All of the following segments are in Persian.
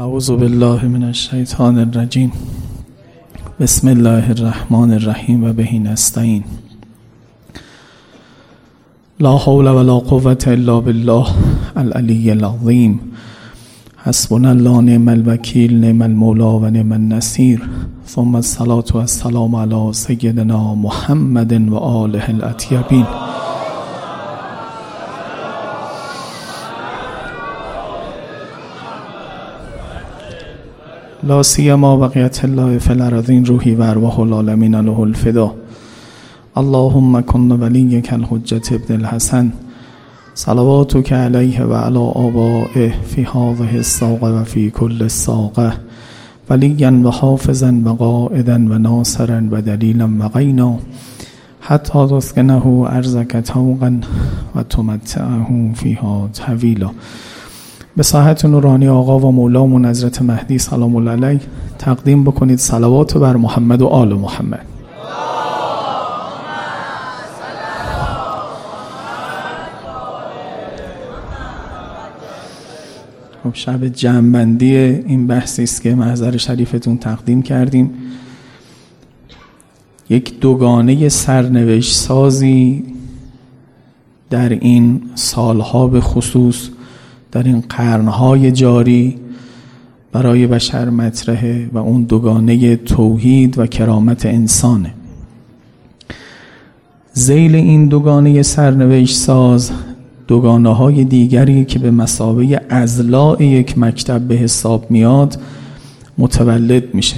اعوذ بالله من الشیطان الرجیم. بسم الله الرحمن الرحیم و بهی نستعین. لا حول ولا قوة الا بالله العلی العظیم. حسبنا الله نعم الوکیل نعم المولا و نعم النصیر. ثم الصلاة والسلام على سیدنا محمد و آله الاطیبین لا سیما بقیت الله فی الارضین روحی و ارواح العالمین له الفدا. اللهم کن ولیک الحجت ابن الحسن. صلواتك علیه و علی آبائه فی هذه الساقه و فی کل الساقه. ولیا و حافظا و قائدا و ناصرا و دلیلا و غینا. حتی تسکنه ارزک توقا و تمتعه فیها طویلا به ساحت نورانی آقا و مولامون حضرت مهدی سلام الله علیه. تقدیم بکنید صلوات بر محمد و آل محمد. خب شب جمعبندی این بحثی است که محضر شریفتون تقدیم کردیم. یک دوگانه سرنوشت سازی در این سالها به خصوص در این قرنهای جاری برای بشر مطرحه و اون دوگانه توحید و کرامت انسانه. زیل این دوگانه سرنوشت ساز دوگانه های دیگری که به مسابه ازلاع یک مکتب به حساب میاد متولد میشه.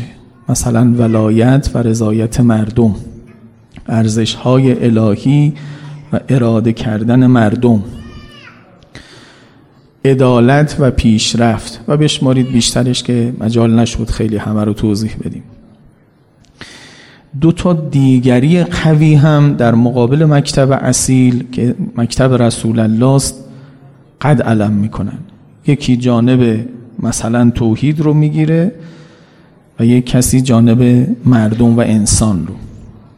مثلا ولایت و رضایت مردم ارزش های الهی و اراده کردن مردم. عدالت و پیشرفت. و بشمارید بیشترش که مجال نشد خیلی همه رو توضیح بدیم. دو تا دیگری قوی هم در مقابل مکتب اصیل که مکتب رسول الله است قد علم می‌کنن. یکی جانب مثلا توحید رو می‌گیره و یک کسی جانب مردم و انسان رو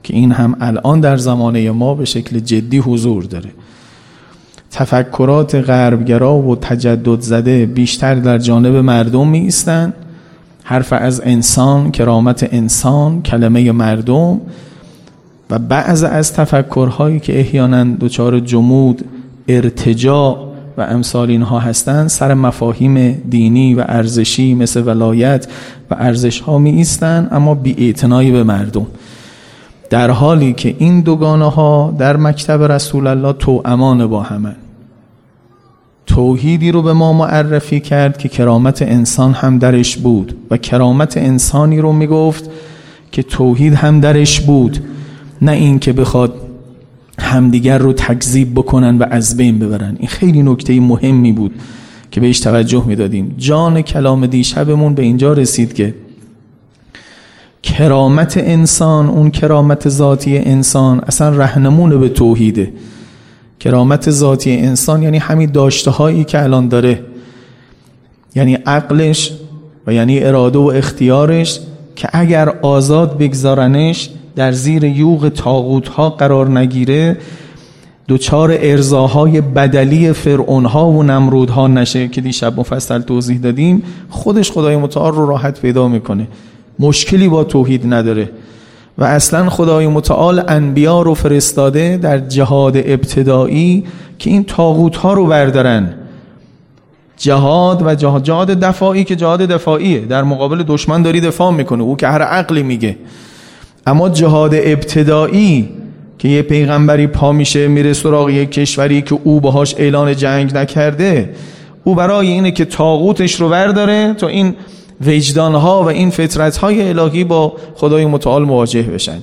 که این هم الان در زمانه ما به شکل جدی حضور داره. تفکرات غربگرا و تجدد زده بیشتر در جانب مردم می ایستن حرف از انسان کرامت انسان کلمه مردم و بعض از تفکرهایی که احیانا دچار جمود ارتجاع و امثال اینها هستند سر مفاهیم دینی و ارزشی مثل ولایت و ارزش ها می ایستن اما بی به مردم. در حالی که این دوگانه ها در مکتب رسول الله تو امان با همه توحیدی رو به ما معرفی کرد که کرامت انسان هم درش بود و کرامت انسانی رو می‌گفت که توحید هم درش بود نه این که بخواد همدیگر رو تکذیب بکنن و از بین ببرن. این خیلی نکته مهمی بود که بهش توجه می‌دادیم. جان کلام دیشبمون به اینجا رسید که کرامت انسان اون کرامت ذاتی انسان اصلا رهنمون به توحیده. کرامت ذاتی انسان یعنی همین داشته هایی که الان داره. یعنی عقلش و یعنی اراده و اختیارش که اگر آزاد بگذارنش در زیر یوغ تاغوت ها قرار نگیره دوچار ارزاهای بدلی فرعون ها و نمرود ها نشه که دیشب مفصل توضیح دادیم خودش خدای متعال رو راحت پیدا می‌کنه. مشکلی با توحید نداره. و اصلا خدای متعال انبیا رو فرستاده در جهاد ابتدایی که این تاغوت ها رو بردارن. جهاد و جهاد, جهاد دفاعی که جهاد دفاعیه. در مقابل دشمن داری دفاع می‌کنه. او که هر عقلی میگه. اما جهاد ابتدایی که یه پیغمبری پا میشه میره سراغ یک کشوری که او باهاش اعلان جنگ نکرده او برای اینه که تاغوتش رو برداره تا این وجدان ها و این فطرت های الهی با خدای متعال مواجه بشن.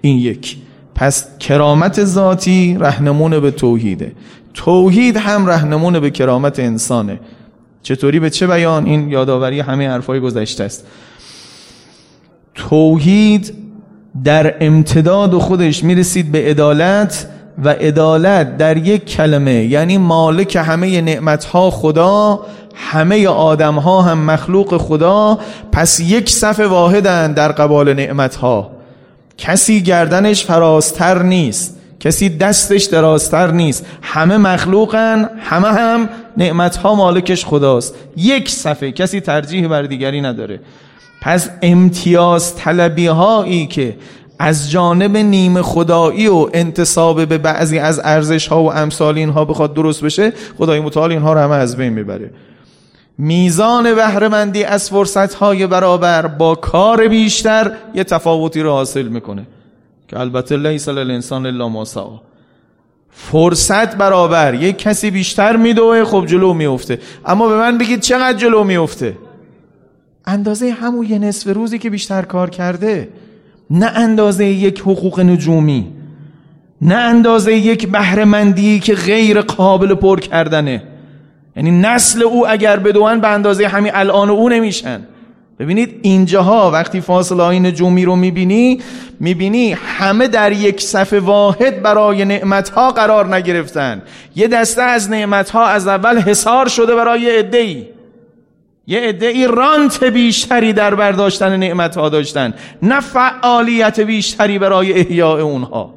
این یک. پس کرامت ذاتی رهنمون به توحیده. توحید هم رهنمون به کرامت انسانه. چطوری؟ به چه بیان؟ این یادآوری همه حرفای گذشته است. توحید در امتداد خودش می‌رسید به عدالت و عدالت در یک کلمه یعنی مالک همه نعمتها خدا همه آدم ها هم مخلوق خدا پس یک صف واحدن در قبال نعمت ها کسی گردنش فرازتر نیست کسی دستش درازتر نیست. همه مخلوقن همه هم نعمتها مالکش خداست. یک صفحه کسی ترجیح بر دیگری نداره. پس امتیاز طلبی هایی که از جانب نیمه خدایی و انتصاب به بعضی از ارزش ها و امثال اینها بخواد درست بشه خدای متعال اینها رو همه از بین می‌بره. میزان بهرهمندی از فرصت های برابر با کار بیشتر یه تفاوتی رو حاصل می‌کنه که البته لیس الانسان الا ما فرصت برابر یک کسی بیشتر میدوه خب جلو میفته اما به من بگید چقدر جلو میفته اندازه همون یه نصف روزی که بیشتر کار کرده. نه اندازه یک حقوق نجومی نه اندازه یک بهرهمندی که غیر قابل پر کردنه. یعنی نسل او اگر بدوان به اندازه همین الان او نمیشن. ببینید اینجاها وقتی فاصله های نجومی رو می‌بینی می‌بینی همه در یک صف واحد برای نعمتها قرار نگرفتن. یه دسته از نعمتها از اول حسار شده برای ادهی یه عده رانت بیشتری در برداشتن نعمتها داشتن. نه فعالیت بیشتری برای احیاء اونها.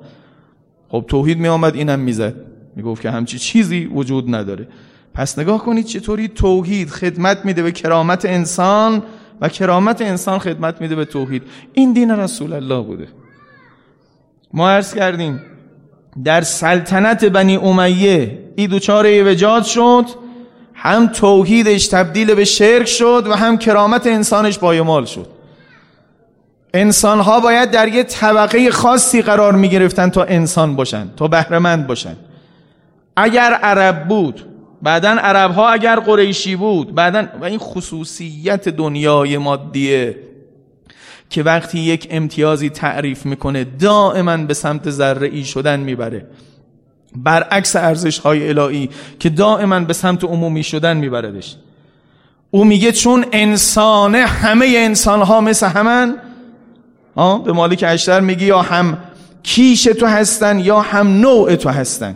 خب توحید می آمد اینم می‌زد. می‌گفت که همچی چیزی وجود نداره. پس نگاه کنید چطوری توحید خدمت میده به کرامت انسان و کرامت انسان خدمت میده به توحید. این دین رسول الله بوده. ما عرض کردیم در سلطنت بنی امیه ای دوچار وجاد شد. هم توحیدش تبدیل به شرک شد و هم کرامت انسانش پایمال شد. انسان ها باید در یه طبقه خاصی قرار می گرفتن تا انسان باشن تا بهرهمند باشن. اگر عرب بود بعدا عرب ها اگر قریشی بود بعدا و این خصوصیت دنیای مادیه که وقتی یک امتیازی تعریف می‌کنه دائما به سمت ذره ای شدن می‌بره. برعکس ارزش های الهی که دائما به سمت عمومی شدن میبردش. او میگه چون انسانه همه انسان ها مثل همن به مالک اشتر میگه یا هم کیش تو هستن یا هم نوع تو هستن.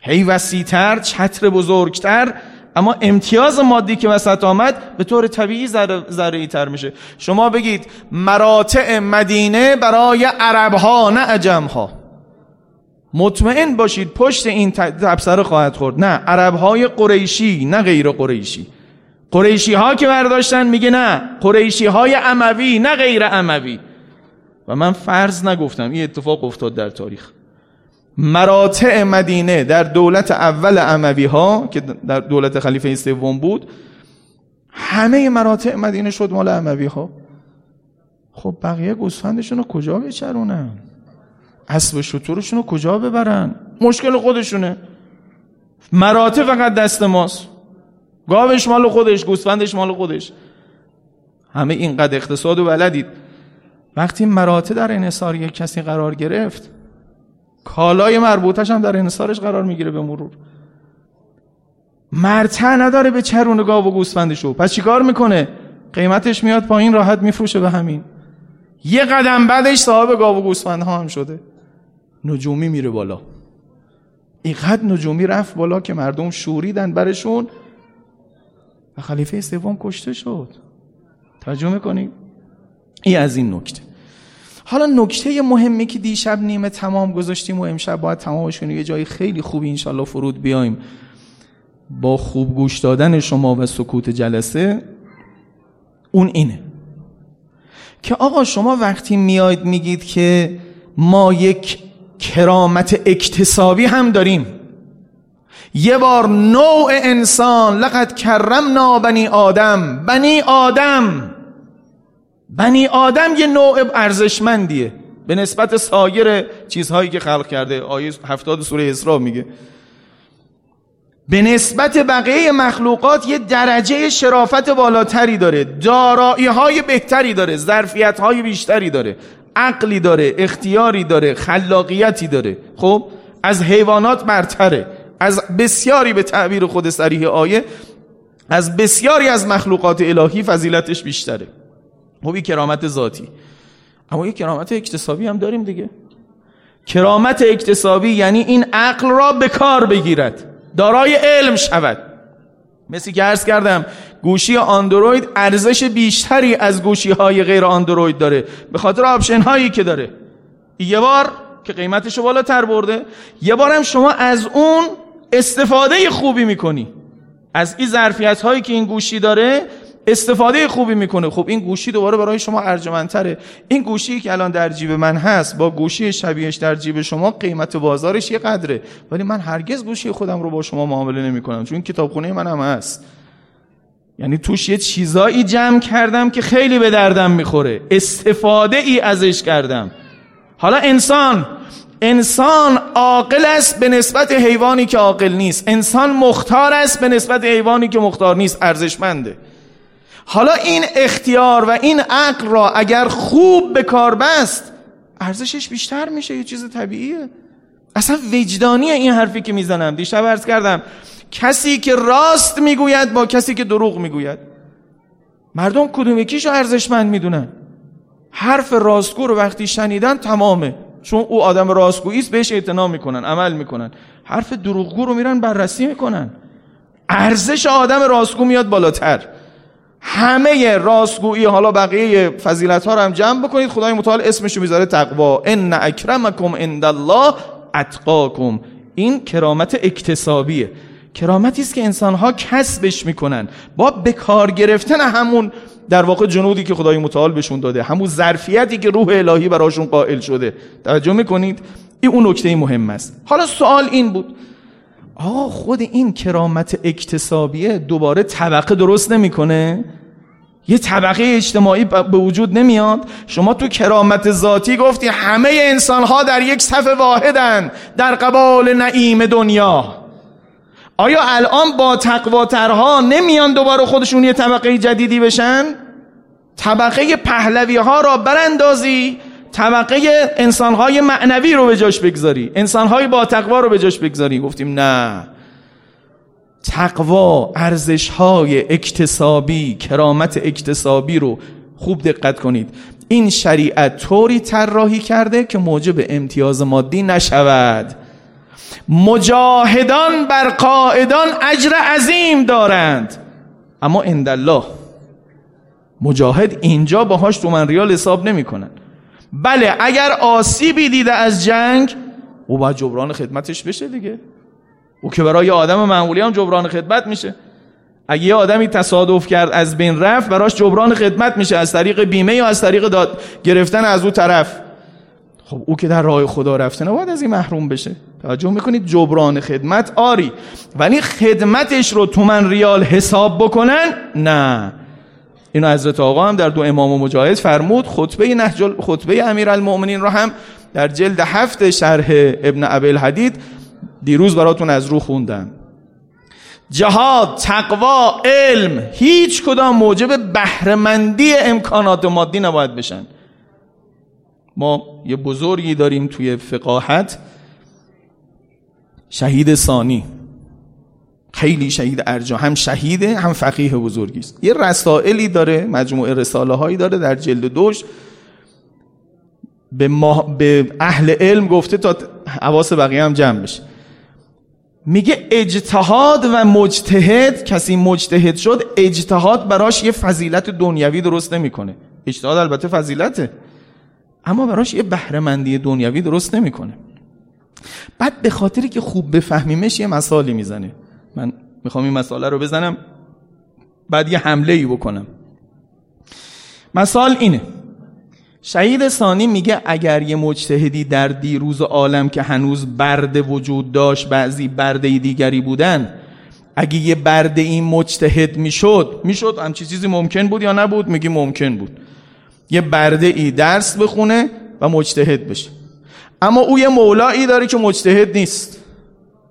هی وسیتر چتر بزرگتر اما امتیاز مادی که وسط آمد به طور طبیعی ذره تر میشه. شما بگید مراتع مدینه برای عرب ها نه عجم ها مطمئن باشید پشت این تبصره خواهد خورد. نه عرب های قریشی نه غیر قریشی. قریشی ها که برداشتن میگه نه قریشی های اموی نه غیر اموی. و من فرض نگفتم این اتفاق افتاد در تاریخ. مراتع مدینه در دولت اول اموی ها که در دولت خلیفه سوم بود همه مراتع مدینه شد مال اموی ها خب بقیه گوسفندشون رو کجا بچرونن؟ اسب شطورشون رو کجا ببرن؟ مشکل خودشونه. مراتع فقط دست ماست. گاوش مال خودش گوسفندش مال خودش. همه اینقدر اقتصاد و بلدید. وقتی مراتع در انحصار یک کسی قرار گرفت کالای مربوطش هم در انصارش قرار می‌گیره به مرور. مرتع نداره به چرون گاو و گوسفندشو. پس چیکار می‌کنه؟ قیمتش میاد پایین راحت میفروشه به همین. یه قدم بعدش صاحب گاو و گوسفند ها هم شده. نجومی میره بالا. اینقدر نجومی رفت بالا که مردم شوریدن برشون. و خلیفه سوم کشته شد. ترجمه کنیم این از این نکته. حالا نکته مهمی که دیشب نیمه تمام گذاشتیم و امشب باید تمامش کنیم یه جای خیلی خوبی انشالله فرود بیایم. با خوب گوش دادن شما و سکوت جلسه اون اینه. که آقا شما وقتی میاید میگید که ما یک کرامت اکتسابی هم داریم. یه بار نوع انسان لقد کرمنا بنی آدم. بنی آدم. بنی آدم یه نوع ارزشمندیه. به نسبت سایر چیزهایی که خلق کرده آیه هفتاد سوره اسراء میگه. به نسبت بقیه مخلوقات یه درجه شرافت بالاتری داره. دارایی های بهتری داره. ظرفیت های بیشتری داره. عقلی داره اختیاری داره خلاقیتی داره. خب از حیوانات برتره. از بسیاری به تعبیر خود سریح آیه از بسیاری از مخلوقات الهی فضیلتش بیشتره. خب کرامت ذاتی. اما یه کرامت اکتسابی هم داریم دیگه. کرامت اکتسابی یعنی این عقل را به کار بگیرد. دارای علم شود. مثل که عرض کردم گوشی اندروید ارزش بیشتری از گوشی های غیر اندروید داره به خاطر آپشن هایی که داره. یه بار که قیمتش رو بالاتر برده یه بارم شما از اون استفاده خوبی می‌کنی. از این ظرفیت هایی که این گوشی داره استفاده خوبی می‌کنه. خب این گوشی دوباره برای شما ارجمندتره. این گوشی که الان در جیب من هست با گوشی شبیهش در جیب شما قیمت بازارش یه قدره. ولی من هرگز گوشی خودم رو با شما معامله نمی‌کنم چون کتابخونه من هم هست. یعنی توش یه چیزایی جمع کردم که خیلی به دردم می‌خوره. استفاده ای ازش کردم. حالا انسان انسان عاقل است به نسبت حیوانی که عاقل نیست. انسان مختار است به نسبت حیوانی که مختار نیست. ارزشمنده. حالا این اختیار و این عقل را اگر خوب به کار بست ارزشش بیشتر میشه یه چیز طبیعیه. اصلا وجدانیه این حرفی که می‌زنم. دیشب عرض کردم کسی که راست می‌گوید با کسی که دروغ می‌گوید. مردم کدوم یکیشو ارزشمند می‌دونن؟ حرف راستگو رو وقتی شنیدن تمامه. چون او آدم راستگویی است بهش اعتنا می‌کنن عمل می‌کنن. حرف دروغگو رو میرن بررسی می‌کنن. ارزش آدم راستگو میاد بالاتر. همه راستگویی حالا بقیه فضیلت ها رو هم جمع بکنید. خدای متعال اسمشو می‌ذاره تقوا. ان اکرمکم عند الله اتقاکم. این کرامت اکتسابیه. کرامتی است که انسان ها کسبش می‌کنن. با به کار گرفتن همون در واقع جنودی که خدای متعال بهشون داده همون ظرفیتی که روح الهی براشون قائل شده. توجه می‌کنید؟ این اون نکته مهم است. حالا سوال این بود. آقا خود این کرامت اکتسابیه دوباره طبقه درست نمی‌کنه؟ یه طبقه اجتماعی به وجود نمیاد؟ شما تو کرامت ذاتی گفتی همه انسان ها در یک صف واحدن در قبال نعیم دنیا. آیا الان با تقواترها نمیان دوباره خودشون یه طبقه جدیدی بشن؟ طبقه پهلوی ها را براندازی طبقه انسانهای معنوی رو به جاش بگذاری. انسانهای با تقوا رو به جاش بگذاری. گفتیم نه. تقوا ارزشهای اکتسابی کرامت اکتسابی رو خوب دقت کنید. این شریعت طوری طراحی کرده که موجب امتیاز مادی نشود. مجاهدان بر قائدان اجر عظیم دارند. اما الله مجاهد اینجا باهاش تومن ریال حساب نمی‌کنن. بله اگر آسیبی دیده از جنگ او باید جبران خدمتش بشه دیگه. او که برای آدم معمولی هم جبران خدمت میشه. اگه یه آدمی تصادف کرد از بین رفت براش جبران خدمت میشه. از طریق بیمه یا از طریق داد گرفتن از او طرف. خب او که در راه خدا رفته نباید از این محروم بشه. توجه می‌کنید؟ جبران خدمت آری. ولی خدمتش رو تومن ریال حساب بکنن؟ نه. اینو حضرت آقا هم در دو امام و مجاهد فرمود خطبه نهج خطبه امیرالمؤمنین رو هم در جلد هفت شرح ابن ابی حدید دیروز براتون از رو خوندم. جهاد تقوا علم هیچ کدام موجب بهرهمندی امکانات مادی نباید بشن. ما یه بزرگی داریم توی فقاهت شهید ثانی. خیلی شهید ارجا هم شهیده هم فقیه بزرگی است. یه رسائلی داره مجموعه رساله هایی داره در جلد دوش به, به اهل علم گفته تا حواس بقیه هم جمع بشه. میگه اجتهاد و مجتهد کسی مجتهد شد اجتهاد براش یه فضیلت دنیوی درست نمی‌کنه. اجتهاد البته فضیلته اما براش یه بهرهمندی دنیوی درست نمی‌کنه. بعد به خاطری که خوب بفهمیمش یه مثالی می‌زنه. من می‌خوام این مسئله رو بزنم بعد یه حمله ای بکنم. مثال اینه. شهید ثانی میگه اگر یه مجتهدی در دیروز عالم که هنوز برده وجود داشت بعضی برده دیگری بودن اگه یه برده این مجتهد می‌شد می‌شد همچی چیزی ممکن بود یا نبود؟ میگی ممکن بود. یه برده ای درس بخونه و مجتهد بشه. اما او یه مولایی داره که مجتهد نیست.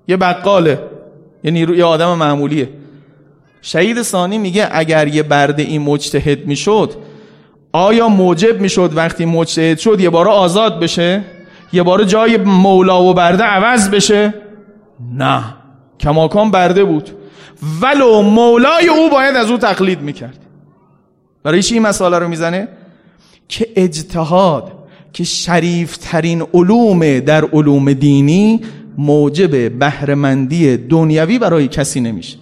یه بقاله. یه نیرو یه آدم معمولیه. شهید ثانی میگه اگر یه برده این مجتهد می‌شد آیا موجب می‌شد وقتی مجتهد شد یه بار آزاد بشه؟ یه بار جای مولا و برده عوض بشه؟ نه. کماکان برده بود. ولو مولای او باید از او تقلید می‌کرد. برای چی این مسئله رو می‌زنه؟ که اجتهاد که شریفترین علوم در علوم دینی موجب بهرهمندی دنیوی برای کسی نمیشه.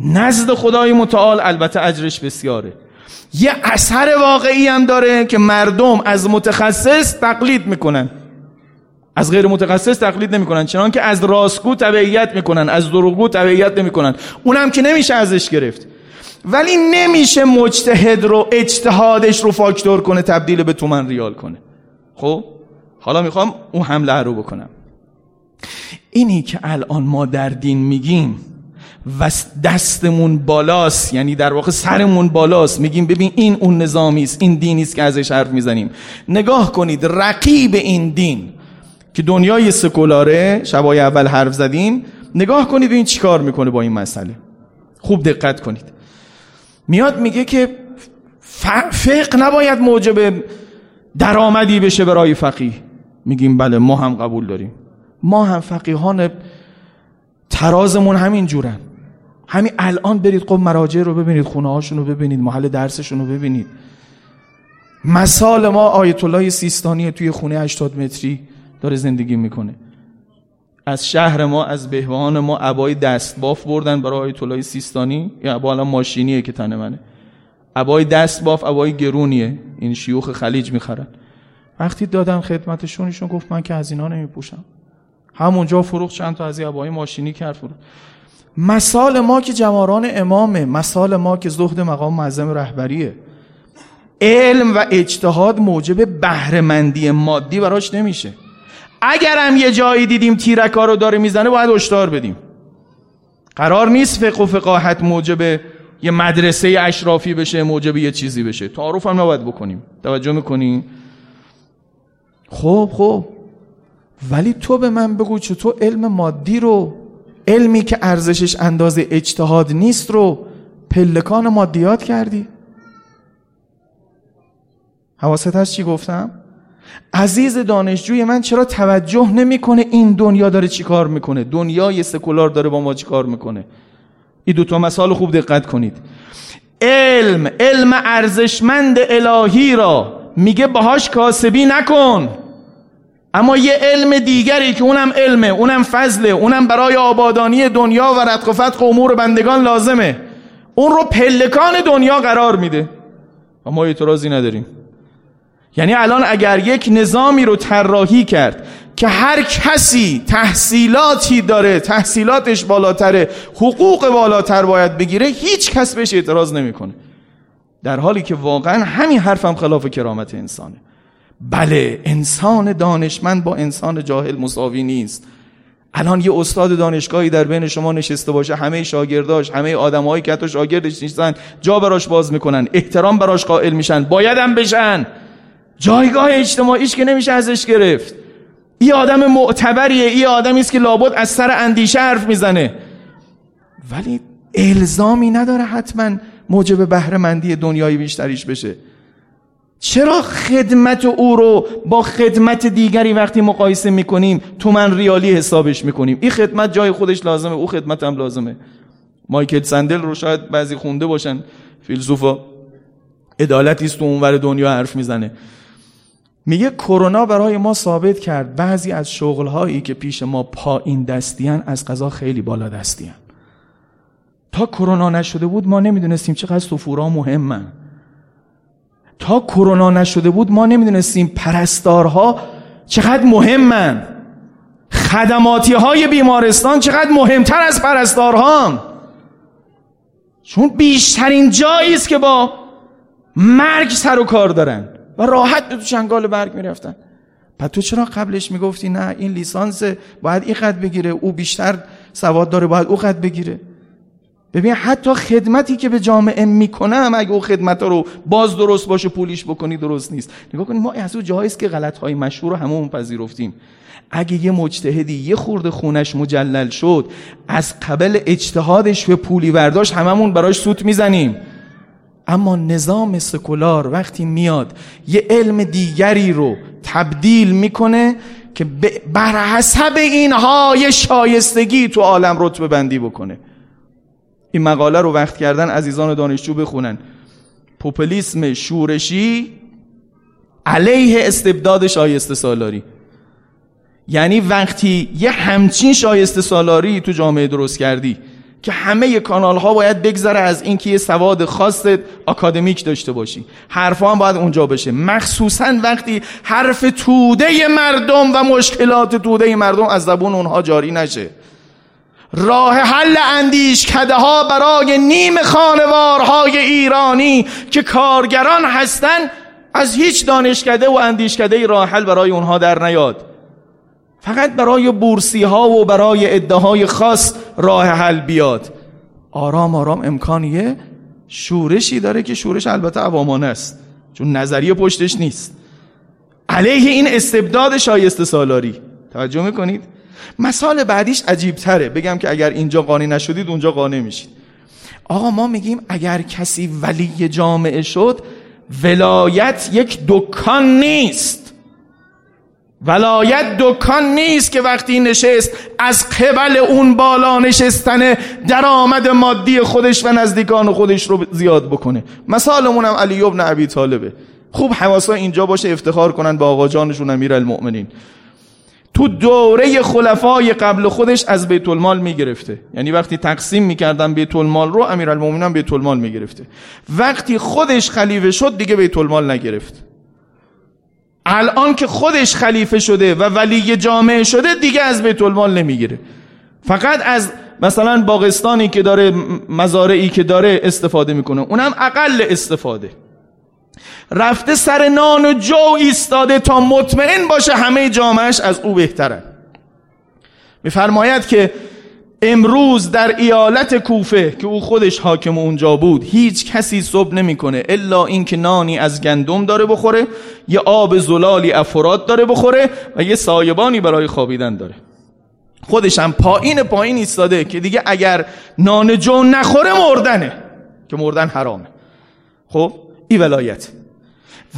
نزد خدای متعال البته اجرش بسیاره. یه اثر واقعی هم داره که مردم از متخصص تقلید می‌کنن. از غیر متخصص تقلید نمی‌کنن چنان که از راستگو تبعیت می‌کنن از دروغگو تبعیت نمی‌کنن. اونم که نمیشه ازش گرفت. ولی نمیشه مجتهد رو اجتهادش رو فاکتور کنه تبدیل به تومن ریال کنه. خب؟ حالا می‌خوام اون حمله رو بکنم. اینی که الان ما در دین میگیم و دستمون بالاست یعنی در واقع سرمون بالاست میگیم ببین این اون نظامی است این دینی است که ازش حرف می‌زنیم. نگاه کنید رقیب این دین که دنیای سکولاره شبای اول حرف زدیم نگاه کنید این چیکار می‌کنه با این مسئله. خوب دقت کنید. میاد میگه که فقه نباید موجب درآمدی بشه برای فقیه. میگیم بله ما هم قبول داریم. ما هم فقیهان ترازمون همین جورن. همین الان برید قم مراجع رو ببینید خونه هاشون رو ببینید محل درسشون رو ببینید. مثال ما آیت الله سیستانی توی خونه 80 متری داره زندگی می‌کنه. از شهر ما از بهوان ما عبای دستباف بردن برای آیت الله سیستانی. یا عبا الان ماشینیه که تن منه. عبای دستباف عبای گرونیه. این شیوخ خلیج می‌خرن. وقتی دادم خدمتشون ایشون گفت من که از اینا نمیپوشم. همونجا فروخ چند تا از این عبای ماشینی کرد فروخ مثال ما که جواران امامه مثال ما که زهد مقام معظم رهبریه. علم و اجتهاد موجب بهرهمندی مادی براش نمیشه. اگرم یه جایی دیدیم تیرکا رو داره می‌زنه باید هشدار بدیم. قرار نیست فقه و فقاهت موجب یه مدرسه اشرافی بشه موجب یه چیزی بشه. تعارف هم نباید بکنیم. توجه می‌کنیم خب خب. ولی تو به من بگو چطور علم مادی رو علمی که ارزشش اندازه اجتهاد نیست رو پلکان مادیات کردی. حواست هست چی گفتم؟ عزیز دانشجوی من چرا توجه نمی‌کنه این دنیا داره چی کار می‌کنه؟ دنیای سکولار داره با ما چی کار می‌کنه؟ این دوتا مثال خوب دقت کنید. علم علم ارزشمند الهی را. میگه باهاش کاسبی نکن. اما یه علم دیگری که اونم علمه اونم فضله اونم برای آبادانی دنیا و رتق و فتق امور بندگان لازمه. اون رو پلکان دنیا قرار میده. و ما اعتراضی نداریم. یعنی الان اگر یک نظامی رو طراحی کرد که هر کسی تحصیلاتی داره تحصیلاتش بالاتره حقوق بالاتر باید بگیره هیچ کس بهش اعتراض نمی‌کنه. در حالی که واقعا همین حرفم خلاف کرامت انسانه. بله انسان دانشمند با انسان جاهل مساوی نیست. الان یه استاد دانشگاهی در بین شما نشسته باشه همه شاگرداش همه آدمایی که حتی شاگردش نیستن جا براش باز می‌کنن احترام براش قائل میشن بایدم بشن. جایگاه اجتماعیش که نمیشه ازش گرفت. این آدم معتبریه این آدمی است که لابد از سر اندیشه حرف می‌زنه. ولی الزامی نداره حتما موجب بهرهمندی دنیای بیشتریش بشه. چرا خدمت او رو با خدمت دیگری وقتی مقایسه می‌کنیم تو من ریالی حسابش می‌کنیم؟ این خدمت جای خودش لازمه او خدمت هم لازمه. مایکل سندل رو شاید بعضی خونده باشن فیلسوفا. عدالتی است تو اونور دنیا حرف می‌زنه. میگه کرونا برای ما ثابت کرد بعضی از شغلهایی که پیش ما پایین دستیان از قضا خیلی بالا دستیان تا کرونا نشده بود ما نمی‌دونستیم چقدر سفورا مهمن. تا کرونا نشده بود ما نمی‌دونستیم پرستارها چقدر مهمن. خدماتی های بیمارستان چقدر مهمتر از پرستارها چون بیشترین جایی است که با مرگ سر و کار دارن و راحت به تو چنگال برگ می‌رفتن. پس تو چرا قبلش می‌گفتی نه این لیسانس باید این قد بگیره او بیشتر سواد داره باید او قد بگیره؟ ببین حتی خدمتی که به جامعه می‌کنم اگه او خدمت رو باز درست باشه پولیش بکنی درست نیست. نگاه کنید ما از اون جایی که غلط های مشهور رو همون پذیرفتیم. اگه یه مجتهدی یه خورده خونش مجلل شد از قبل اجتهادش به پولی برداشت هممون براش سوت می‌زنیم. اما نظام سکولار وقتی میاد یه علم دیگری رو تبدیل می‌کنه که بر حسب اینها یه شایستگی تو عالم رتبه بندی بکنه. این مقاله رو وقت کردن عزیزان دانشجو بخونن. پوپلیسم شورشی علیه استبداد شایسته سالاری. یعنی وقتی یه همچین شایسته سالاری تو جامعه درست کردی که همه کانال ها باید بگذره از اینکه یه سواد خاص اکادمیک داشته باشی. حرفا هم باید اونجا بشه. مخصوصا وقتی حرف توده مردم و مشکلات توده مردم از زبون اونها جاری نشه. راه حل اندیشکده ها برای نیم خانوارهای ایرانی که کارگران هستن از هیچ دانشکده و اندیشکده راه حل برای اونها در نیاد. فقط برای بورسی ها و برای ادعای خاص راه حل بیاد. آرام آرام امکانیه شورشی داره که شورش البته عوامانه است چون نظریه پشتش نیست. علیه این استبداد شایسته سالاری. توجه می‌کنید؟ مثال بعدیش عجیب تره بگم که اگر اینجا قانع نشدید اونجا قانع میشید. آقا ما میگیم اگر کسی ولی جامعه شد ولایت یک دکان نیست. ولایت دکان نیست که وقتی نشست از قبل اون بالا نشستن درآمد مادی خودش و نزدیکان خودش رو زیاد بکنه. مثالمون هم علی ابن ابی طالبه. خوب حواسا اینجا باشه افتخار کنن با آقا جانشون امیر المؤمنین تو دوره خلفای قبل خودش از بیت المال می‌گرفته. یعنی وقتی تقسیم می‌کردن بیت المال رو امیرالمومنین بیت المال می‌گرفته. وقتی خودش خلیفه شد دیگه بیت المال نگرفت. الان که خودش خلیفه شده و ولی جامعه شده دیگه از بیت المال نمی‌گیره. فقط از مثلا باغستانی که داره مزارعی که داره استفاده می‌کنه. اونم اقل استفاده. رفته سر نان و جو ایستاده تا مطمئن باشه همه جامعش از او بهتره. میفرماید که امروز در ایالت کوفه که او خودش حاکم اونجا بود هیچ کسی صبح نمی‌کنه الا اینکه نانی از گندم داره بخوره یه آب زلالی افراد داره بخوره و یه سایبانی برای خوابیدن داره. خودش هم پایین پایین ایستاده که دیگه اگر نان جو نخوره مردنه که مردن حرامه. خب ای ولایت.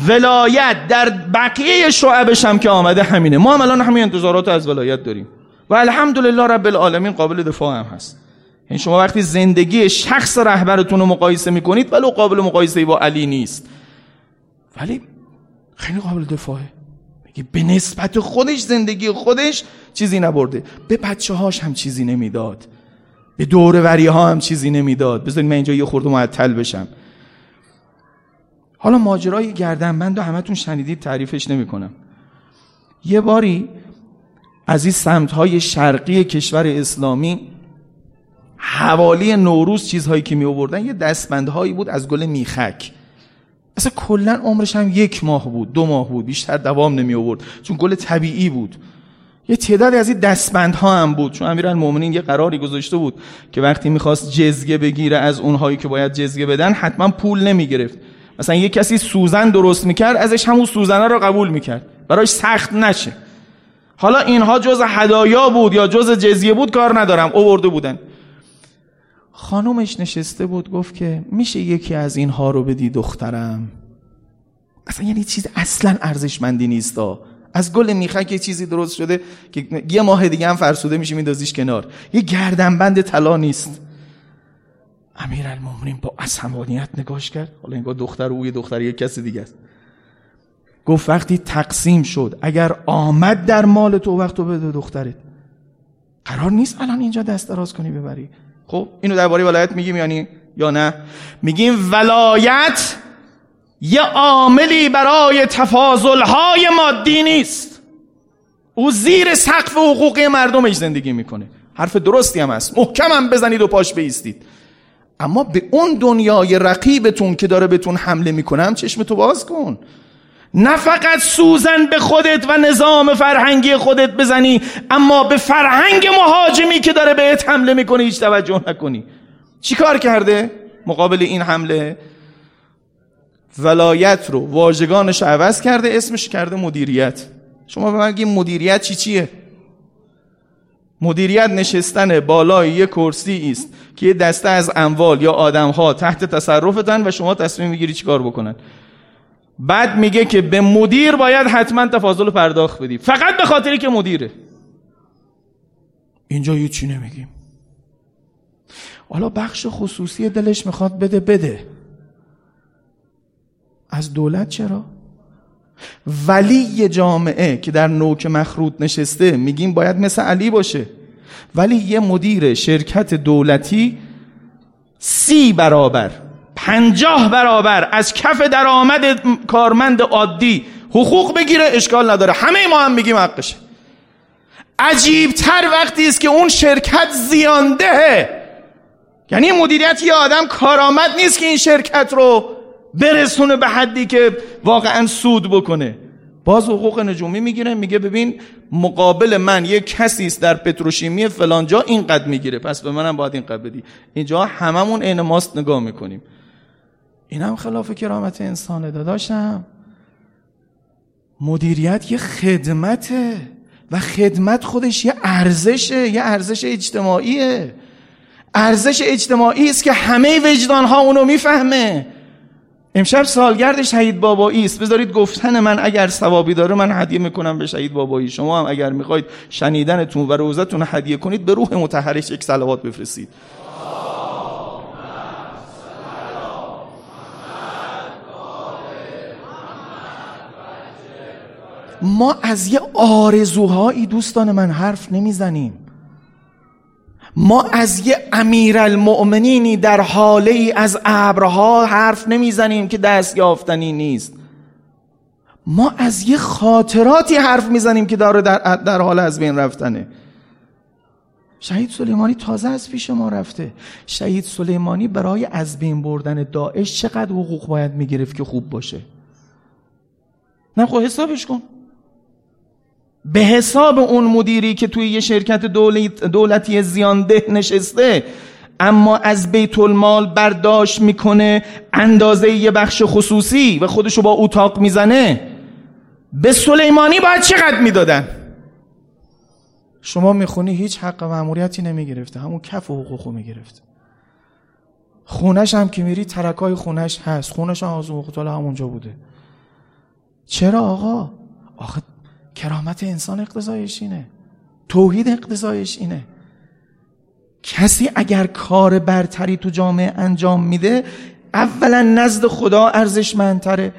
ولایت در بقیه شعبش هم که آمده همینه. ما هم الان همین انتظارات از ولایت داریم. و الحمدلله رب العالمین قابل دفاع هم هست. این یعنی شما وقتی زندگی شخص رهبرتون رو مقایسه می‌کنید ولو قابل مقایسه با علی نیست. ولی خیلی قابل دفاعه. میگه به نسبت خودش زندگی خودش چیزی نبرده. به بچه هاش هم چیزی نمی‌داد. به دوروری ها هم چیزی نمی‌داد. بذارید من اینجا یه خورده معطل بشم. حالا ماجرای گردنبند رو همتون شنیدید تعریفش نمی‌کنم. یه باری از این سمت های شرقی کشور اسلامی حوالی نوروز چیزهایی که می آوردن یه دستبندهایی بود از گل میخک. اصلا کلا عمرش هم یک ماه بود دو ماه بود بیشتر دوام نمی آورد چون گل طبیعی بود. یه تعدادی از این دستبندها هم بود چون امیرالمومنین یه قراری گذاشته بود که وقتی می‌خواست جزگه بگیره از اونهایی که باید جزگه بدن حتما پول نمی‌گرفت. مثلا یه کسی سوزن درست می‌کرد ازش همون سوزنه رو قبول می‌کرد. برایش سخت نشه. حالا اینها جز هدایا بود یا جز جزیه بود کار ندارم. اوورده بودن. خانومش نشسته بود گفت که میشه یکی از اینها رو بدی دخترم. اصلا یعنی چیز اصلا ارزشمندی نیست از گل میخک یه چیزی درست شده که یه ماه دیگه هم فرسوده میشه میندازیش کنار. یه گردنبند طلا نیست. امیر المومنین با عصبانیت نگاش کرد. حالا انگار دختر او یه دختر یه کسی دیگه است. گفت وقتی تقسیم شد اگر آمد در مال تو وقت تو بده دخترت. قرار نیست الان اینجا دست دراز کنی ببری. خب اینو درباره ولایت میگیم یعنی یا نه؟ میگیم ولایت یه عاملی برای تفاضلهای مادی نیست. او زیر سقف حقوقی مردمش زندگی می‌کنه. حرف درستی هم هست. محکم هم بزنید و پاش بیستید. اما به اون دنیای رقیبتون که داره بهتون حمله می‌کنم چشم تو باز کن. نه فقط سوزن به خودت و نظام فرهنگی خودت بزنی اما به فرهنگ مهاجمی که داره بهت حمله می‌کنه هیچ توجه نکنی. چی کار کرده مقابل این حمله؟ ولایت رو واژگانش عوض کرده اسمش کرده مدیریت. شما به من مدیریت چی چیه؟ مدیریت نشستن بالای یه کرسی است که یه دسته از اموال یا آدمها تحت تصرفتن و شما تصمیم می‌گیری چیکار بکنن. بعد میگه که به مدیر باید حتما تفاضل پرداخت بدی. فقط به خاطری که مدیره. اینجا یه چی نمیگیم. حالا بخش خصوصی دلش می‌خواد بده بده. از دولت چرا؟ ولی جامعه که در نوک مخروط نشسته میگیم باید مثل علی باشه. ولی یه مدیر شرکت دولتی سی برابر پنجاه برابر از کف درآمد کارمند عادی حقوق بگیره اشکال نداره. همه ما هم میگیم حقشه. عجیب تر وقتی است که اون شرکت زیاندهه یعنی مدیریت یه آدم کارآمد نیست که این شرکت رو برسونه به حدی که واقعا سود بکنه. باز حقوق نجومی می‌گیره میگه ببین مقابل من یه کسی است در پتروشیمی فلان جا اینقدر می‌گیره. پس به منم باید اینقدر بدی. اینجا هممون عین ماست نگاه می‌کنیم. این هم خلاف کرامت انسانه داداشم. مدیریت یه خدمته و خدمت خودش یه ارزشه یه ارزش اجتماعیه. ارزش اجتماعی است که همه وجدان ها اونو می‌فهمه. امشب سالگرد شهید بابایی است. بذارید گفتن من اگر ثوابی داره من هدیه می‌کنم به شهید بابایی. شما هم اگر می‌خواید شنیدنتون و روزتون هدیه کنید به روح متحرش یک صلوات بفرستید. ما از یه آرزوهایی دوستان من حرف نمی‌زنیم. ما از یه امیرالمؤمنینی در حاله ای از ابرها حرف نمی‌زنیم که دست یافتنی نیست. ما از یه خاطراتی حرف می‌زنیم که داره در, در حال از بین رفتنه. شهید سلیمانی تازه از پیش ما رفته. شهید سلیمانی برای از بین بردن داعش چقدر حقوق باید می‌گرفت که خوب باشه؟ نه خب حسابش کن. به حساب اون مدیری که توی یه شرکت دولتی زیانده نشسته اما از بیت المال برداشت می‌کنه اندازه یه بخش خصوصی و خودشو با اتاق می‌زنه. به سلیمانی باید چقدر می‌دادن؟ شما می‌خونی هیچ حق معمولیتی نمی‌گرفته. همون کف و حقوقو می‌گرفته خونش هم که میری ترکای خونش هست. خونش هم آزم همونجا بوده. چرا آقا؟ آخه کرامت انسان اقتضایش اینه. توحید اقتضایش اینه. کسی اگر کار برتری تو جامعه انجام میده اولا نزد خدا ارزشمندتره.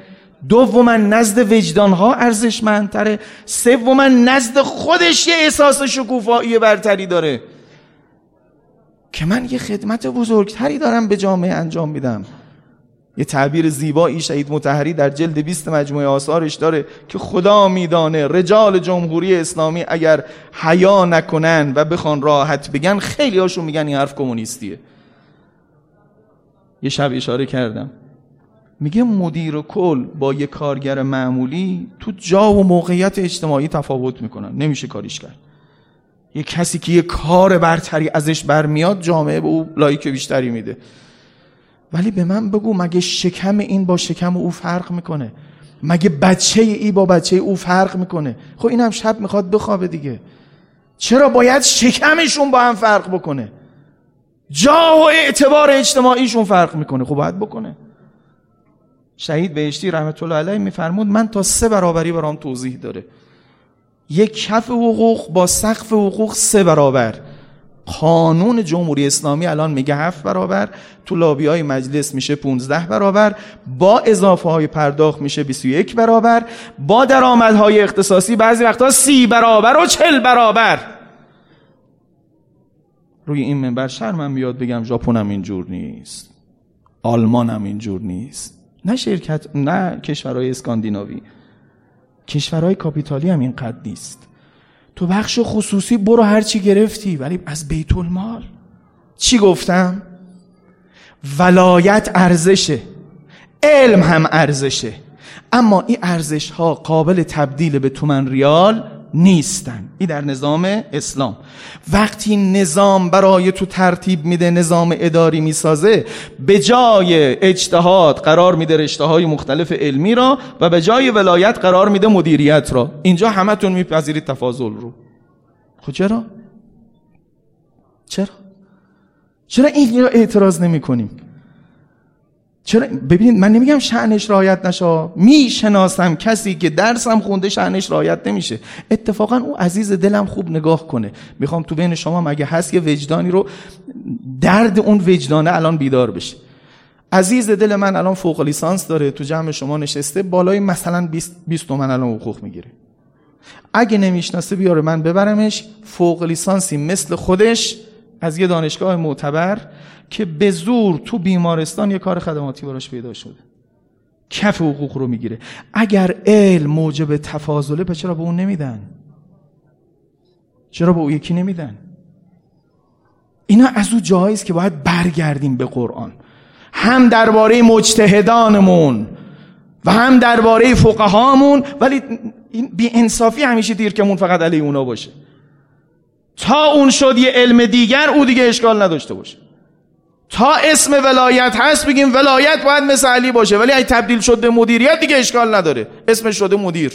دوما نزد وجدانها ارزشمندتره. سوما نزد خودش یه احساس شکوفایی برتری داره. که من یه خدمت بزرگتری دارم به جامعه انجام میدم. یه تعبیر زیبایی شهید متحری در جلد 20 مجموعه آثارش داره که خدا میدانه رجال جمهوری اسلامی اگر حیا نکنن و بخوان راحت بگن خیلی هاشون میگن این حرف کمونیستیه. یه شب اشاره کردم. میگه مدیر کل با یه کارگر معمولی تو جا و موقعیت اجتماعی تفاوت می‌کنن. نمیشه کاریش کرد. یه کسی که یه کار برتری ازش برمیاد جامعه به او لایک بیشتری میده. ولی به من بگو مگه شکم این با شکم او فرق می‌کنه؟ مگه بچه ای با بچه او فرق می‌کنه؟ خب این هم شب می‌خواد بخوابه دیگه. چرا باید شکمشون با هم فرق بکنه؟ جا و اعتبار اجتماعیشون فرق می‌کنه. خب باید بکنه. شهید بهشتی رحمت الله علیه میفرمود من تا سه برابری برام توضیح داره. یک کف حقوق با سقف حقوق سه برابر. قانون جمهوری اسلامی الان میگه هفت برابر تو لابی های مجلس میشه 15 برابر با اضافه های پرداخت میشه 21 برابر با های اختصاصی بعضی وقتا 30 برابر و 40 برابر. روی این منبر شرمم بیاد بگم ژاپن هم اینجور نیست. آلمان هم اینجور نیست. نه شرکت نه کشورهای اسکاندیناوی. کشورهای کاپیتالی هم اینقدر نیست. تو بخش خصوصی برو هر چی گرفتی ولی از بیت المال. چی گفتم؟ ولایت ارزشه علم هم ارزشه. اما این ارزش ها قابل تبدیل به تومن ریال نیستن این در نظام اسلام وقتی نظام برای تو ترتیب میده نظام اداری می‌سازه به جای اجتهاد قرار میده رشته های مختلف علمی را و به جای ولایت قرار میده مدیریت را اینجا همتون میپذیرید تفاضل رو خب چرا؟ چرا؟ چرا این را اعتراض نمی کنیم؟ چرا؟ ببینید من نمیگم شعنش رایت نشه. می‌شناسم کسی که درسم خونده شعنش رایت نمیشه. اتفاقا او عزیز دلم خوب نگاه کنه. می‌خوام تو بین شما مگه هست یه وجدانی رو درد اون وجدانه الان بیدار بشه. عزیز دل من الان فوق لیسانس داره تو جمع شما نشسته بالای مثلا 20 20 تومن الان حقوق می‌گیره. اگه نمی‌شناسه بیاره من ببرمش. فوق لیسانسی مثل خودش. از یه دانشگاه معتبر که به زور تو بیمارستان یه کار خدماتی براش پیدا شده. کف حقوق رو می‌گیره. اگر علم موجب تفاضله پس چرا به اون نمیدن؟ چرا به اون یکی نمیدن؟ اینا از او جایی است که باید برگردیم به قرآن. هم درباره مجتهدانمون و هم درباره فقهامون ولی این بی انصافی همیشه دیرکمون فقط علی اونا باشه. تا اون شد یه علم دیگر او دیگه اشکال نداشته باشه. تا اسم ولایت هست بگیم ولایت باید مثل علی باشه. ولی اگه تبدیل شده مدیریت دیگه اشکال نداره. اسمش شده مدیر.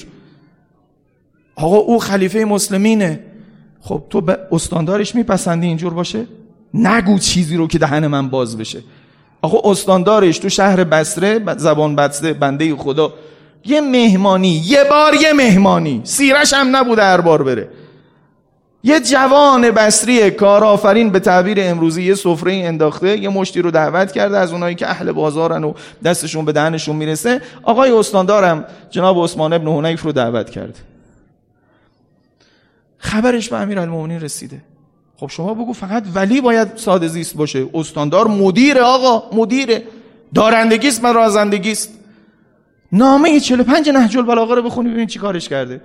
آقا او خلیفه مسلمینه. خب تو به استاندارش میپسندی اینجور باشه؟ نگو چیزی رو که دهن من باز بشه. آقا استاندارش تو شهر بسره زبان بسته بنده خدا. یه مهمانی یه بار یه مهمانی. سیرش هم نبوده هر بار بره. یه جوان بصری کارآفرین به تعبیر امروزی یه سفره انداخته یه مشتی رو دعوت کرده از اونایی که اهل بازارن و دستشون به دهنشون می‌رسه. آقای استاندارم جناب عثمان ابن حنیف رو دعوت کرد. خبرش به امیرالمومنین رسیده. خب شما بگو فقط ولی باید ساده زیست باشه. استاندار مدیر آقا مدیره. دارندگیست من رازندگیست نامه 45 نهج البلاغه رو بخونی ببین چی کارش کرده.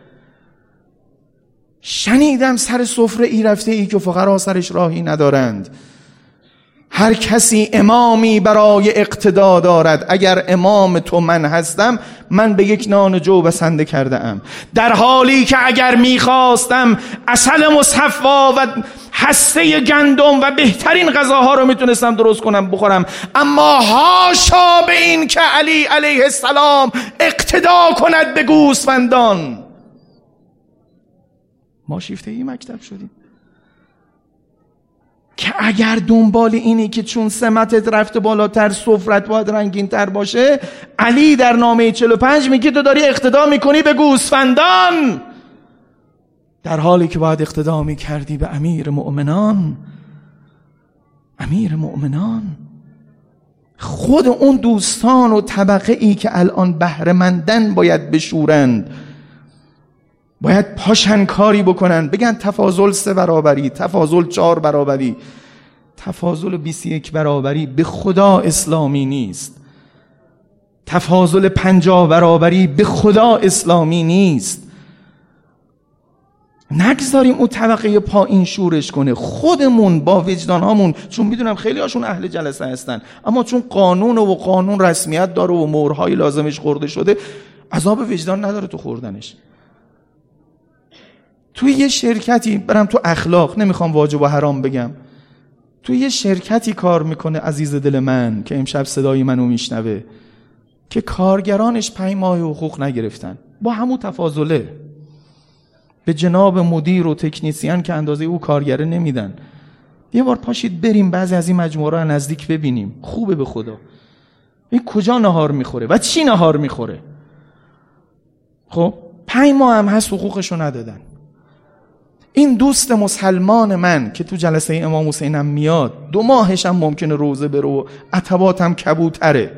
شنیدم سر سفره ای رفته ای که فقرا سرش راهی ندارند. هر کسی امامی برای اقتدا دارد. اگر امام تو من هستم من به یک نان جو بسنده کرده ام در حالی که اگر می‌خواستم اصل مصفا و هسته گندم و بهترین غذاها رو می‌تونستم درست کنم بخورم. اما هاشا به این که علی علیه السلام اقتدا کند به گوسفندان. ما شیفته ای مکتب شدیم. که اگر دنبال اینی که چون سمتت رفته بالاتر سفرت باید رنگین تر باشه علی در نامه 45 میگه تو داری اقتدا می‌کنی به گوسفندان. در حالی که باید اقتدا می‌کردی به امیر مؤمنان. امیر مؤمنان خود اون دوستان و طبقه ای که الان بهرهمندن باید بشورند. باید پاشن کاری بکنن. بگن تفاضل سه برابری تفاضل چهار برابری. تفاضل 21 برابری به خدا اسلامی نیست. تفاضل پنجاه برابری به خدا اسلامی نیست. نگذاریم اون طبقه پایین شورش کنه. خودمون با وجدان هامون چون می‌دونم خیلی هاشون اهل جلسه هستن اما چون قانون و قانون رسمیت داره و مورهای لازمش خورده شده عذاب وجدان نداره تو خوردنش. توی یه شرکتی برم تو اخلاق نمی‌خوام واجب و حرام بگم. توی یه شرکتی کار می‌کنه عزیز دل من که امشب صدای منو میشنوه که کارگرانش پنج ماه حقوق نگرفتن. با همون تفاضله. به جناب مدیر و تکنیسیان که اندازه او کارگره نمیدن. یه بار پاشید بریم بعضی از این مجموعه رو نزدیک ببینیم. خوبه به خدا. این کجا نهار می‌خوره و چی نهار می‌خوره؟ خب پنج ماه هم هست حقوقشو ندادن. این دوست مسلمان من که تو جلسه امام حسینم میاد دو ماهش هم ممکنه روزه برو عتباتم کبوتره.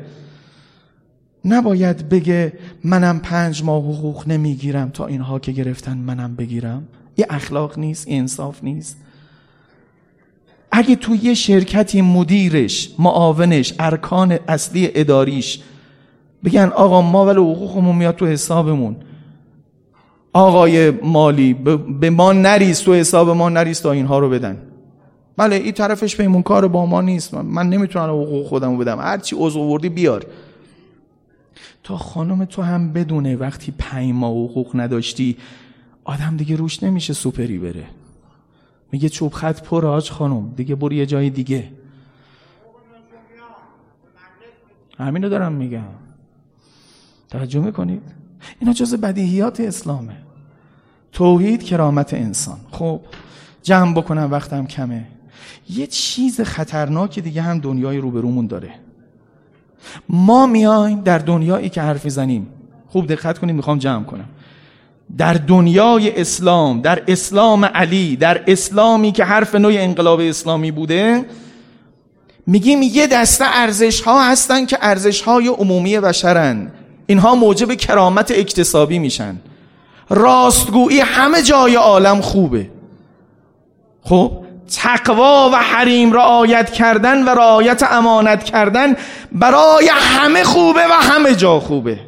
نباید بگه منم پنج ماه حقوق نمی‌گیرم تا اینها که گرفتن منم بگیرم. یه اخلاق نیست یه انصاف نیست. اگه تو یه شرکتی مدیرش معاونش ارکان اصلی اداریش بگن آقا ما ولی حقوقمون میاد تو حسابمون. آقای مالی به ما نریز تو حساب ما نریز تا اینها رو بدن. بله این طرفش پیمون کار با ما نیست. من نمی‌تونم حقوق خودمو بدم. هرچی عضو وردی بیار. تا خانم تو هم بدونه وقتی پنج ماه حقوق نداشتی آدم دیگه روش نمیشه سوپری بره. میگه چوب خط پر آج خانم. دیگه برو یه جای دیگه. همینو دارم میگم. توجه می‌کنید؟ اینا جز بدیهیات اسلامه. توحید کرامت انسان. خب جمع بکنم وقتم کمه. یه چیز خطرناک دیگه هم دنیای روبرومون داره. ما میایم در دنیایی که حرفی زنیم خوب دقت کنید می‌خوام جمع کنم. در دنیای اسلام در اسلام علی در اسلامی که حرف نوع انقلاب اسلامی بوده میگیم یه دسته ارزش ها هستن که ارزش های عمومی بشرن. اینها موجب کرامت اکتسابی میشن. راستگویی همه جای عالم خوبه. خب تقوا و حریم رعایت کردن و رعایت امانت کردن برای همه خوبه و همه جا خوبه.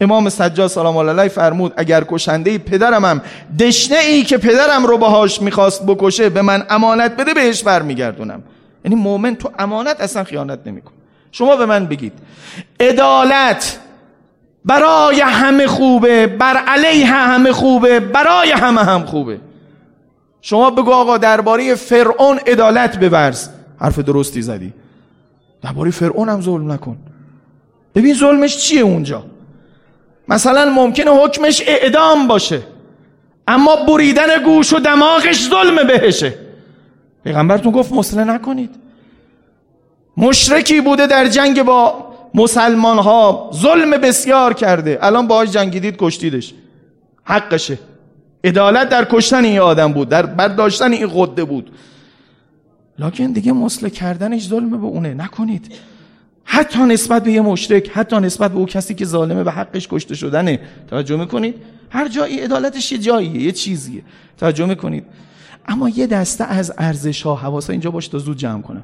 امام سجاد سلام علیه فرمود اگر کشنده پدرم هم دشنه ای که پدرم رو باهاش می‌خواست بکشه به من امانت بده بهش برمیگردونم. یعنی مؤمن تو امانت اصلا خیانت نمیکن شما به من بگید عدالت برای همه خوبه بر علیه همه خوبه برای همه هم خوبه. شما بگو آقا درباره فرعون عدالت بورز حرف درستی زدی. درباره فرعون هم ظلم نکن. ببین ظلمش چیه اونجا؟ مثلا ممکنه حکمش اعدام باشه اما بریدن گوش و دماغش ظلم بهشه. پیغمبرتون گفت مسله نکنید. مشرکی بوده در جنگ با مسلمان ها ظلم بسیار کرده. الان باهاش جنگیدید کشتیدش. حقشه. عدالت در کشتن این آدم بود. در برداشتن این قده بود. لکن دیگه مسله کردنش ظلم به اونه. نکنید. حتی نسبت به یه مشرک حتی نسبت به او کسی که ظالمه به حقش کشته شدنه. توجه می‌کنید؟ هر جایی عدالتش یه جاییه یه چیزیه. توجه می‌کنید؟ اما یه دسته از ارزش ها حواسا اینجا باش تا زود جمع کنم.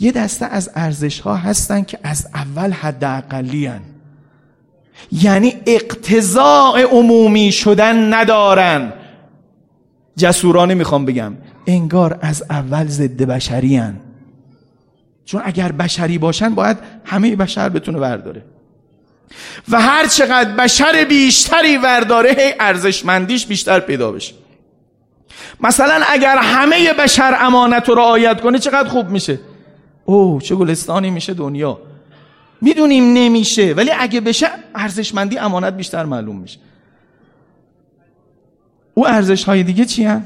یه دسته از ارزش ها هستن که از اول حد اقلی یعنی اقتضاع عمومی شدن ندارن. جسورانه می‌خوام بگم. انگار از اول ضد بشری هن. چون اگر بشری باشن باید همه بشر بتونه ورداره. و هر چقدر بشر بیشتری ورداره هی ارزشمندیش بیشتر پیدا بشه. مثلا اگر همه بشر امانت رو رعایت کنه چقدر خوب میشه؟ اوه چه گلستانی میشه دنیا. می‌دونیم نمیشه ولی اگه بشه ارزشمندی امانت بیشتر معلوم میشه. او ارزش های دیگه چی هن؟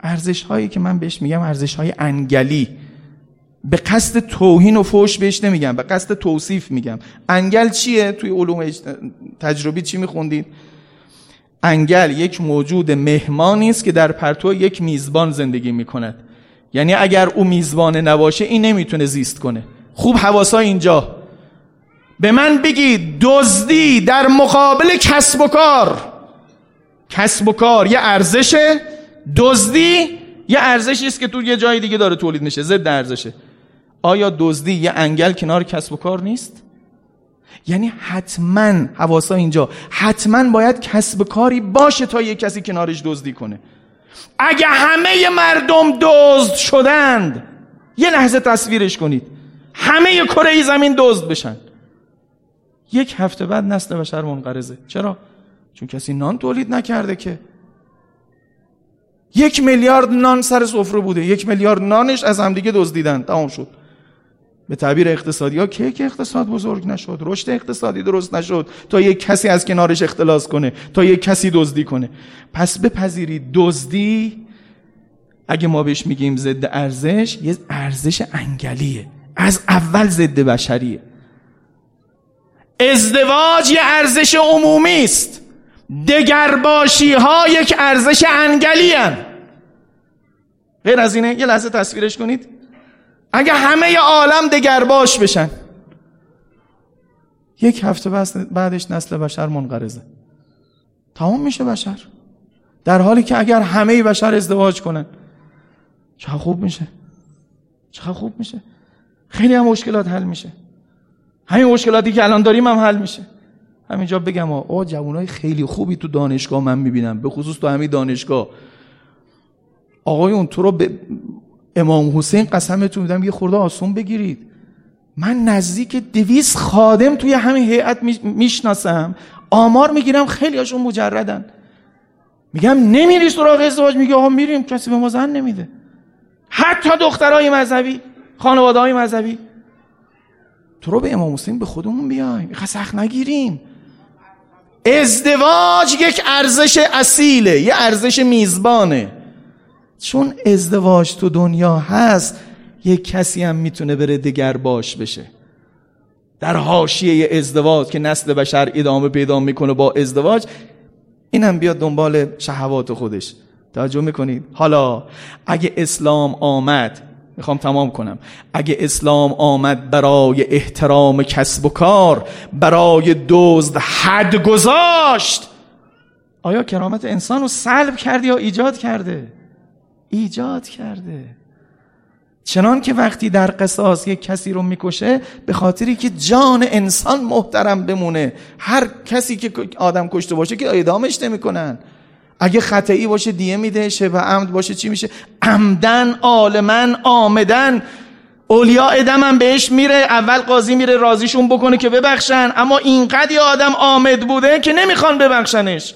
ارزش هایی که من بهش میگم ارزش های انگلی. به قصد توهین و فوش بهش نمیگم به قصد توصیف میگم. انگل چیه؟ توی علوم تجربی چی میخوندید انگل یک موجود مهمانی است که در پرتو یک میزبان زندگی می‌کند. یعنی اگر او میزبان نباشه این نمی‌تونه زیست کنه. خوب حواسا اینجا. به من بگید دزدی در مقابل کسب و کار. کسب و کار یه ارزشه. دزدی یه ارزشی است که تو یه جای دیگه داره تولید میشه ضد ارزشه. آیا دزدی یه انگل کنار کسب و کار نیست؟ یعنی حتما حواسا اینجا حتما باید کسب کاری باشه تا یه کسی کنارش دزدی کنه. اگه همه مردم دزد شدند یه لحظه تصویرش کنید. همه کره زمین دزد بشن. یک هفته بعد نسل بشر منقرضه. چرا؟ چون کسی نان تولید نکرده که. یک میلیارد نان سر سفره بوده. یک میلیارد نانش از همدیگه دزدیدن. تمام شد. به تعبیر اقتصادی. ها که که اقتصاد بزرگ نشد رشد اقتصادی درست نشد. تا یک کسی از کنارش اختلاس کنه تا یک کسی دزدی کنه. پس بپذیرید دزدی اگه ما بهش میگیم ضد ارزش یه ارزش انگلیه. از اول ضد بشریه. ازدواج یه ارزش عمومی است. دگرباشی ها یک ارزش انگلی هن. غیر از اینه یه لحظه تصویرش کنید. اگه همه عالم دگرباش بشن. یک هفته بعدش نسل بشر منقرضه. تمام میشه بشر. در حالی که اگر همه بشر ازدواج کنن. چه خوب میشه. چه خوب میشه. خیلی هم مشکلات حل میشه. همین مشکلاتی که الان داریم هم حل میشه. همینجا بگم آه جوانای خیلی خوبی تو دانشگاه من می‌بینم. به خصوص تو همین دانشگاه. آقایون تو رو به امام حسین قسمتون میدم یه خورده آسون بگیرید. من نزدیک دویست خادم توی همین هیئت می‌شناسم. آمار می‌گیرم خیلی هاشون مجردن. میگم نمیری سراغ ازدواج میگه آقا میریم. کسی به ما زن نمیده. حتی دخترای مذهبی خانواده های مذهبی. تو رو به امام حسین به خودمون بیایم. سخت نگیریم. ازدواج یک ارزش اصیله یه ارزش میزبانه. چون ازدواج تو دنیا هست یک کسی هم می‌تونه بره دگر باش بشه. در حاشیه ازدواج که نسل بشر ادامه پیدا می‌کنه با ازدواج اینم بیاد دنبال شهوات خودش. توجه می‌کنید؟ حالا اگه اسلام آمد می‌خوام تمام کنم. اگه اسلام آمد برای احترام کسب و کار برای دزد حد گذاشت آیا کرامت انسان رو سلب کرده یا ایجاد کرده؟ ایجاد کرده. چنان که وقتی در قصاص یک کسی رو می‌کشه به خاطری که جان انسان محترم بمونه. هر کسی که آدم کشته باشه که اعدامش نمی‌کنن. اگه خطعی باشه دیه میده شبه عمد باشه چی میشه؟ عمدن عالمن آمدن. اولیا ادم هم بهش میره اول قاضی میره رازیشون بکنه که ببخشن. اما اینقدر آدم آمد بوده که نمی‌خوان ببخشنش.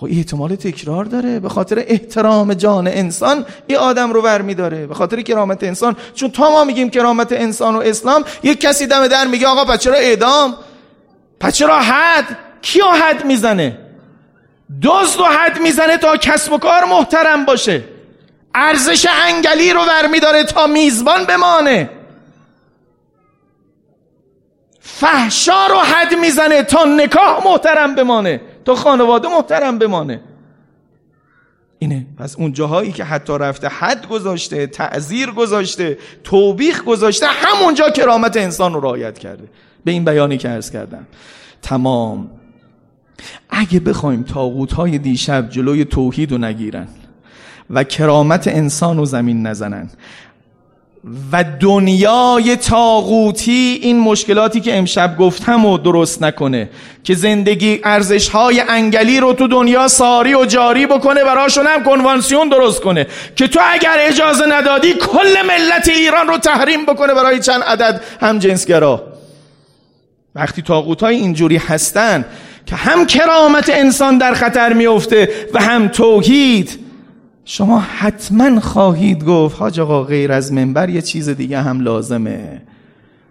خب احتمال تکرار داره. به خاطر احترام جان انسان این آدم رو ور میداره. به خاطر کرامت انسان. چون تا ما میگیم کرامت انسان و اسلام یک کسی دم در میگه آقا پس چرا اعدام؟ پس چرا حد؟ کیو حد می‌زنه؟ دزد و حد می‌زنه تا کسب و کار محترم باشه. ارزش انگلی رو ور میداره تا میزبان بمانه. فحشا رو حد می‌زنه تا نکاح محترم بمانه. تا خانواده محترم بمانه. اینه. پس اون جاهایی که حتی رفته حد گذاشته تعذیر گذاشته توبیخ گذاشته همونجا کرامت انسان رو رعایت کرده. به این بیانی که عرض کردم. تمام. اگه بخوایم تاغوت های دیشب جلوی توحید رو نگیرن و کرامت انسان رو زمین نزنن و دنیای تاغوتی این مشکلاتی که امشب گفتم و درست نکنه که زندگی ارزش های انگلی رو تو دنیا ساری و جاری بکنه براشون هم کنوانسیون درست کنه که تو اگر اجازه ندادی کل ملت ایران رو تحریم بکنه برای چند عدد هم جنسگرا. وقتی تاغوت های اینجوری هستن که هم کرامت انسان در خطر میفته و هم توحید شما حتما خواهید گفت حاج آقا غیر از منبر یه چیز دیگه هم لازمه.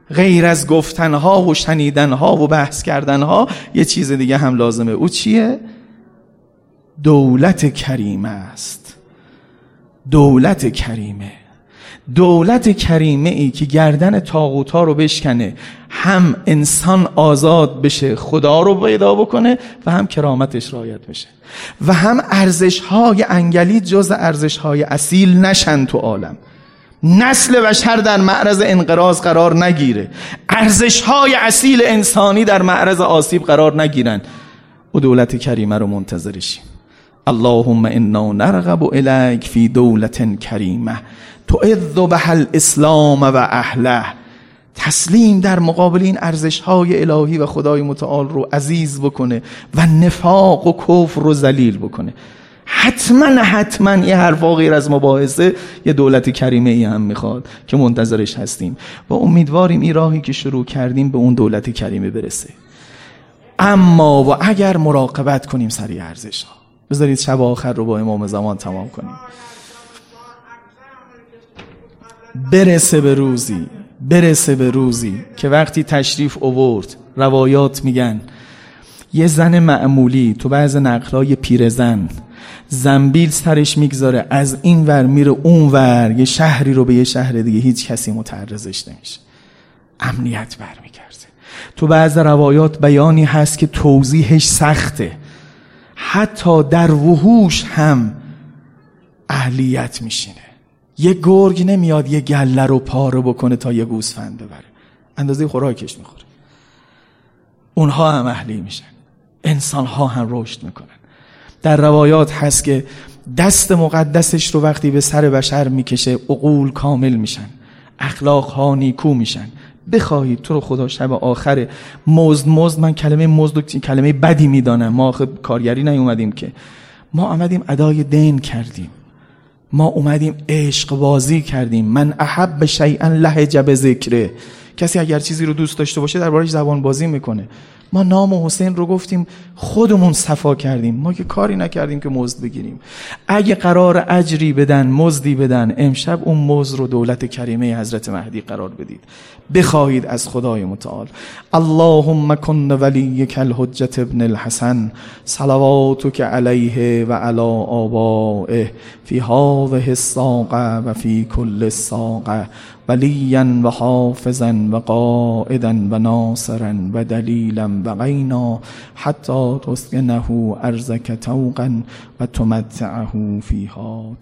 غیر از گفتنها و شنیدنها و بحث کردنها یه چیز دیگه هم لازمه. او چیه؟ دولت کریمه است. دولت کریمه. دولت کریمه ای که گردن تاغوت رو بشکنه هم انسان آزاد بشه خدا رو پیدا بکنه و هم کرامتش رایت بشه. و هم ارزش های انگلی جز ارزش های اصیل نشن تو عالم. نسل بشر در معرض انقراض قرار نگیره. ارزش های اصیل انسانی در معرض آسیب قرار نگیرن. و دولت کریمه رو منتظرشیم. اللهم انا نرغب الیک فی دولت کریمه تو به الاسلام و اهله. تسلیم در مقابل این ارزش های الهی و خدای متعال رو عزیز بکنه و نفاق و کفر رو ذلیل بکنه. حتما حتما یه حرف غیر از مباحثه یه دولت کریمه ای هم می‌خواد که منتظرش هستیم. و امیدواریم این راهی که شروع کردیم به اون دولت کریمه برسه. اما و اگر مراقبت کنیم سری ارزش ها بذارید شب آخر رو با امام زمان تمام کنیم. برسه به روزی برسه به روزی که وقتی تشریف اوورد روایات میگن یه زن معمولی تو بعض نقلای پیرزن زنبیل سرش می‌گذاره از این ور میره اون ور یه شهری رو به یه شهر دیگه هیچ کسی متعرضش نمیشه. امنیت برمیگرده. تو بعض روایات بیانی هست که توضیحش سخته. حتی در وحوش هم اهلیت میشینه. یه گرگ نمیاد یه گله رو پاره بکنه تا یه گوسفند ببره. اندازه خوراکش می‌خوره. اونها هم اهلی میشن. انسان ها هم رشد می‌کنن. در روایات هست که دست مقدسش رو وقتی به سر بشر می‌کشه عقول کامل میشن. اخلاق ها نیکو میشن. بخواهید تو رو خدا شب آخر مزد مزد من کلمه مزد کلمه بدی می‌دانم. ما آخه کارگری نیومدیم که. ما آمدیم ادای دین کردیم. ما اومدیم عشق بازی کردیم. من احب شیئا لهج به ذکره. کسی اگر چیزی رو دوست داشته باشه دربارش زبان بازی می‌کنه. ما نام حسین رو گفتیم خودمون صفا کردیم. ما که کاری نکردیم که مزد بگیریم. اگه قرار اجری بدن مزدی بدن امشب اون مزد رو دولت کریمه حضرت مهدی قرار بدید. بخواهید از خدای متعال. اللهم کن ولیک الحجت ابن الحسن صلواتک علیه و علی آبائه فی هاوه الساقه و فی کل الساقه ولیا و حافظا و قائدا و ناصرا و دلیلا و غینا حتی تسکنه ارزک توقا و تمتعه فیها